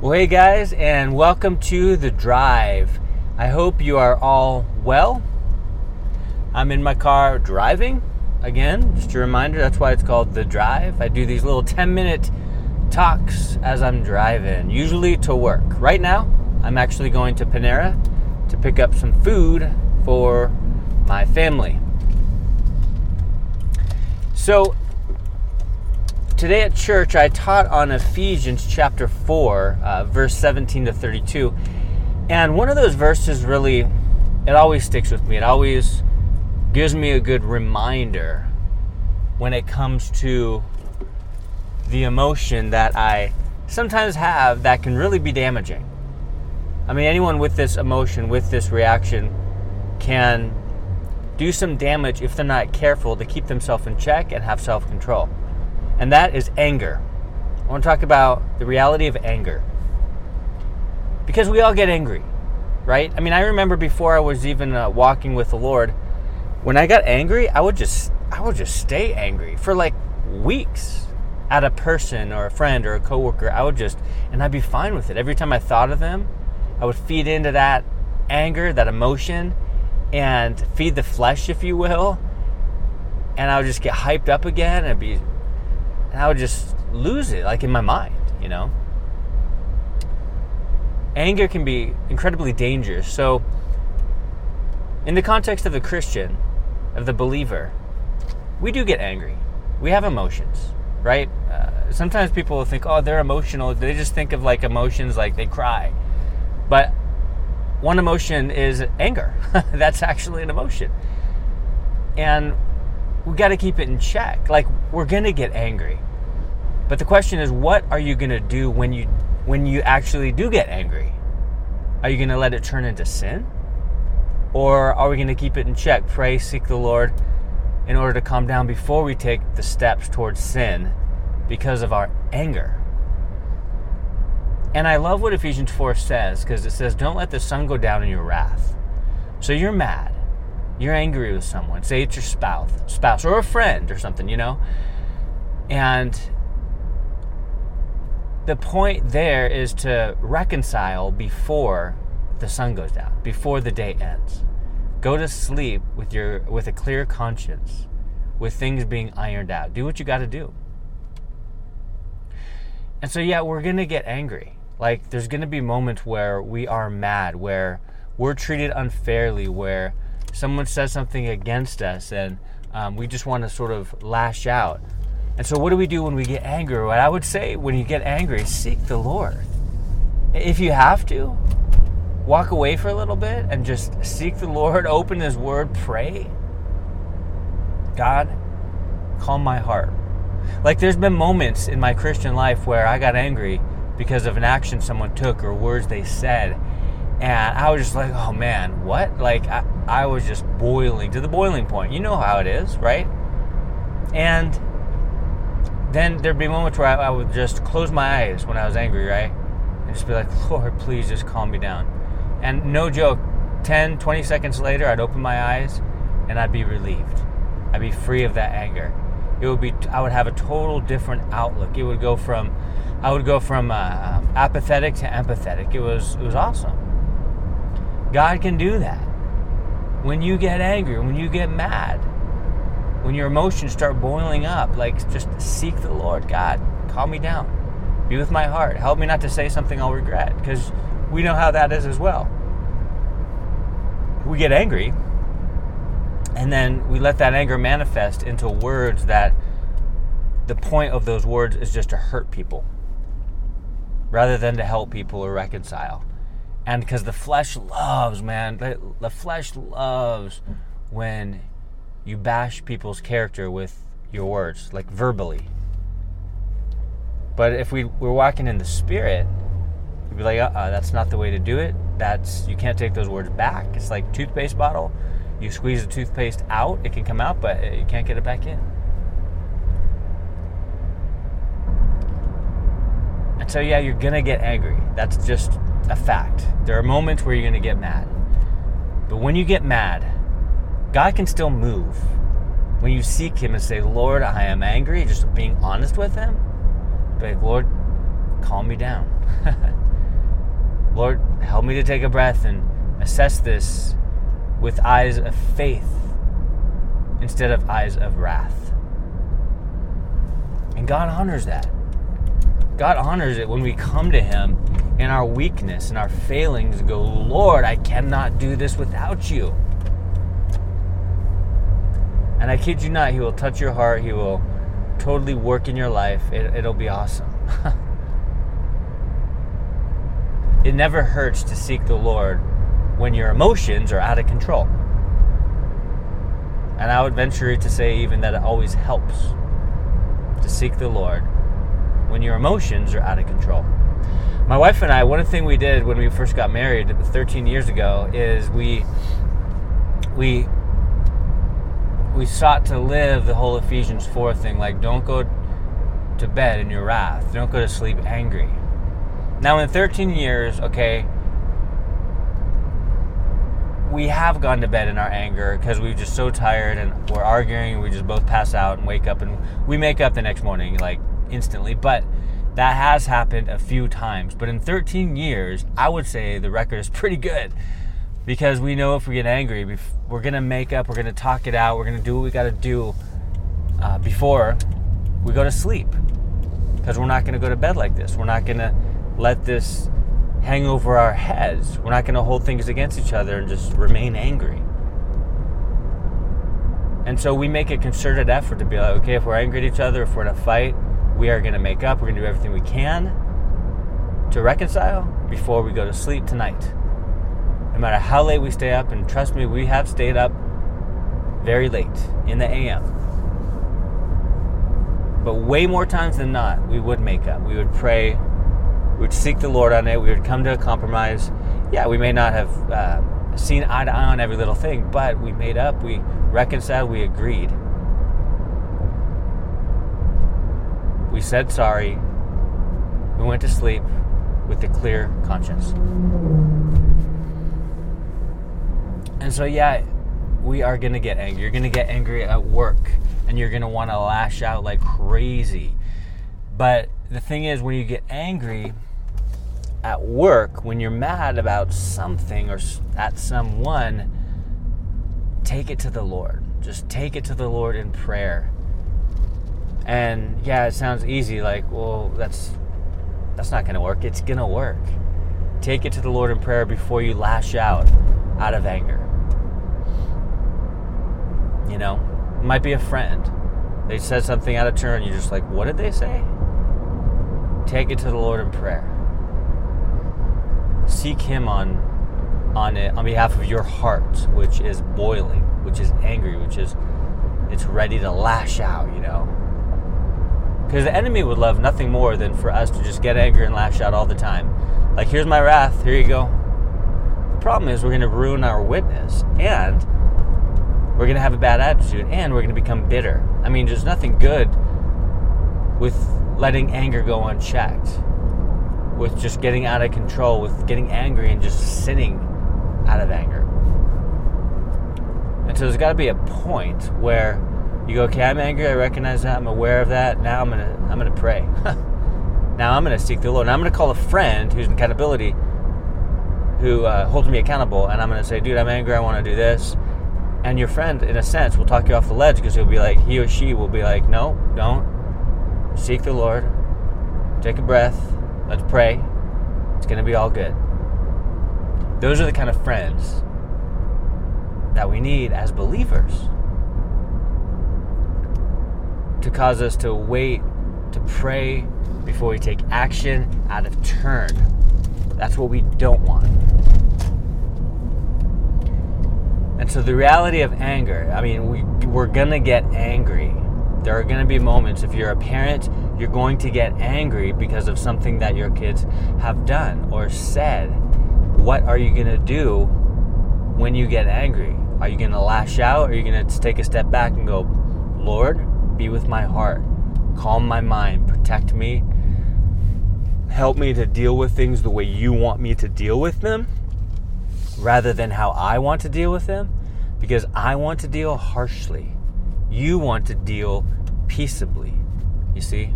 Well, hey guys, and welcome to The Drive. I hope you are all well. I'm in my car driving again, just a reminder that's why it's called The Drive. I do these little 10 minute talks as I'm driving, usually to work. Right now, I'm actually going to Panera to pick up some food for my family. So, today at church, I taught on Ephesians chapter 4, uh, verse 17 to 32. And one of those verses really, it always sticks with me. It always gives me a good reminder when it comes to the emotion that I sometimes have that can really be damaging. I mean, anyone with this emotion, with this reaction, can do some damage if they're not careful to keep themselves in check and have self control and that is anger. I want to talk about the reality of anger. Because we all get angry, right? I mean, I remember before I was even uh, walking with the Lord, when I got angry, I would just I would just stay angry for like weeks at a person or a friend or a coworker. I would just and I'd be fine with it. Every time I thought of them, I would feed into that anger, that emotion and feed the flesh if you will. And I would just get hyped up again and be and I would just lose it, like in my mind, you know? Anger can be incredibly dangerous. So, in the context of the Christian, of the believer, we do get angry. We have emotions, right? Uh, sometimes people think, oh, they're emotional. They just think of like emotions like they cry. But one emotion is anger. That's actually an emotion. And we got to keep it in check. Like we're going to get angry. But the question is what are you going to do when you when you actually do get angry? Are you going to let it turn into sin? Or are we going to keep it in check? Pray, seek the Lord in order to calm down before we take the steps towards sin because of our anger. And I love what Ephesians 4 says because it says, Don't let the sun go down in your wrath. So you're mad you're angry with someone, say it's your spouse, spouse or a friend or something, you know, and the point there is to reconcile before the sun goes down, before the day ends. Go to sleep with your with a clear conscience, with things being ironed out. Do what you got to do. And so yeah, we're going to get angry. Like there's going to be moments where we are mad, where we're treated unfairly, where someone says something against us and um, we just want to sort of lash out. And so, what do we do when we get angry? What I would say when you get angry, seek the Lord. If you have to, walk away for a little bit and just seek the Lord, open His Word, pray. God, calm my heart. Like, there's been moments in my Christian life where I got angry because of an action someone took or words they said. And I was just like, oh man, what? Like, I, I was just boiling to the boiling point. You know how it is, right? And then there'd be moments where I, I would just close my eyes when I was angry, right? And just be like, Lord, please just calm me down. And no joke, 10, 20 seconds later, I'd open my eyes and I'd be relieved. I'd be free of that anger. It would be, I would have a total different outlook. It would go from, I would go from uh, apathetic to empathetic. It was, it was awesome. God can do that. When you get angry, when you get mad, when your emotions start boiling up, like just seek the Lord. God, calm me down. Be with my heart. Help me not to say something I'll regret because we know how that is as well. We get angry and then we let that anger manifest into words that the point of those words is just to hurt people rather than to help people or reconcile and because the flesh loves, man, the, the flesh loves when you bash people's character with your words, like verbally. But if we were walking in the spirit, you'd be like, uh-uh, that's not the way to do it. That's you can't take those words back. It's like toothpaste bottle. You squeeze the toothpaste out, it can come out, but uh, you can't get it back in. So yeah, you're gonna get angry. That's just a fact. There are moments where you're to get mad. But when you get mad, God can still move. When you seek Him and say, Lord, I am angry, just being honest with Him, be like, Lord, calm me down. Lord, help me to take a breath and assess this with eyes of faith instead of eyes of wrath. And God honors that. God honors it when we come to Him in our weakness and our failings go, Lord, I cannot do this without you. And I kid you not, He will touch your heart. He will totally work in your life. It, it'll be awesome. it never hurts to seek the Lord when your emotions are out of control. And I would venture to say even that it always helps to seek the Lord when your emotions are out of control. My wife and I, one thing we did when we first got married 13 years ago is we we we sought to live the whole Ephesians 4 thing like don't go to bed in your wrath, don't go to sleep angry. Now in 13 years, okay, we have gone to bed in our anger because we're just so tired and we're arguing and we just both pass out and wake up and we make up the next morning like instantly but that has happened a few times but in 13 years i would say the record is pretty good because we know if we get angry we're gonna make up we're gonna talk it out we're gonna do what we gotta do uh, before we go to sleep because we're not gonna go to bed like this we're not gonna let this hang over our heads. We're not to hold things against each other and just remain angry. And so we make a concerted effort to be like, okay, if we're angry at each other, if we're in a fight, we are going to make up. We're going to do everything we can to reconcile before we go to sleep tonight. No matter how late we stay up, and trust me, we have stayed up very late in the AM. But way more times than not, we would make up. We would pray we would seek the Lord on it. We would come to a compromise. Yeah, we may not have uh, seen eye to eye on every little thing, but we made up, we reconciled, we agreed. Said sorry. We went to sleep with a clear conscience. And so, yeah, we are going to get angry. You're going to get angry at work and you're going to want to lash out like crazy. But the thing is, when you get angry, at work, when you're mad about something or at someone, take it to the Lord. Just take it to the Lord in prayer. And yeah, it sounds easy like, well, that's that's not going to work. It's going to work. Take it to the Lord in prayer before you lash out out of anger. You know, it might be a friend. They said something out of turn, you're just like, what did they say? Take it to the Lord in prayer seek him on on it on behalf of your heart which is boiling which is angry which is it's ready to lash out you know because the enemy would love nothing more than for us to just get angry and lash out all the time. Like here's my wrath here you go. The problem is we're going to ruin our witness and we're going to have a bad attitude and we're going to become bitter. I mean there's nothing good with letting anger go unchecked with just getting out of control, with getting angry and just sinning out of anger. And so there's got to be a point where you go, okay, I'm angry. I recognize that. I'm aware of that. Now I'm gonna I'm gonna pray. now I'm gonna seek the Lord. And I'm gonna call a friend who's in accountability, who uh, holds me accountable, and I'm gonna say, dude, I'm angry. I want to do this. And your friend, in a sense, will talk you off the ledge because he'll be like, he or she will be like, no, don't. Seek the Lord. Take a breath Let's pray. It's to be all good. Those are the kind of friends that we need as believers to cause us to wait, to pray before we take action out of turn. That's what we don't want. And so the reality of anger, I mean, we, we're going to get angry. There are going to be moments, if you're a parent, you're going to get angry because of something that your kids have done or said. What are you going to do when you get angry? Are you going to lash out? Or are you going to take a step back and go, Lord, be with my heart, calm my mind, protect me, help me to deal with things the way you want me to deal with them rather than how I want to deal with them? Because I want to deal harshly. You want to deal peaceably. You see?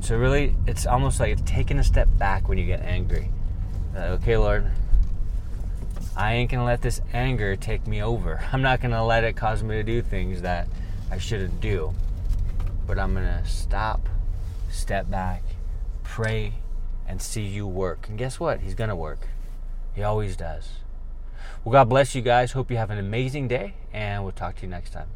So really, it's almost like it's taking a step back when you get angry. Like, okay, Lord, I ain't gonna let this anger take me over. I'm not gonna let it cause me to do things that I shouldn't do. But I'm gonna stop, step back, pray, and see you work. And guess what? He's gonna work. He always does. Well, God bless you guys. Hope you have an amazing day, and we'll talk to you next time.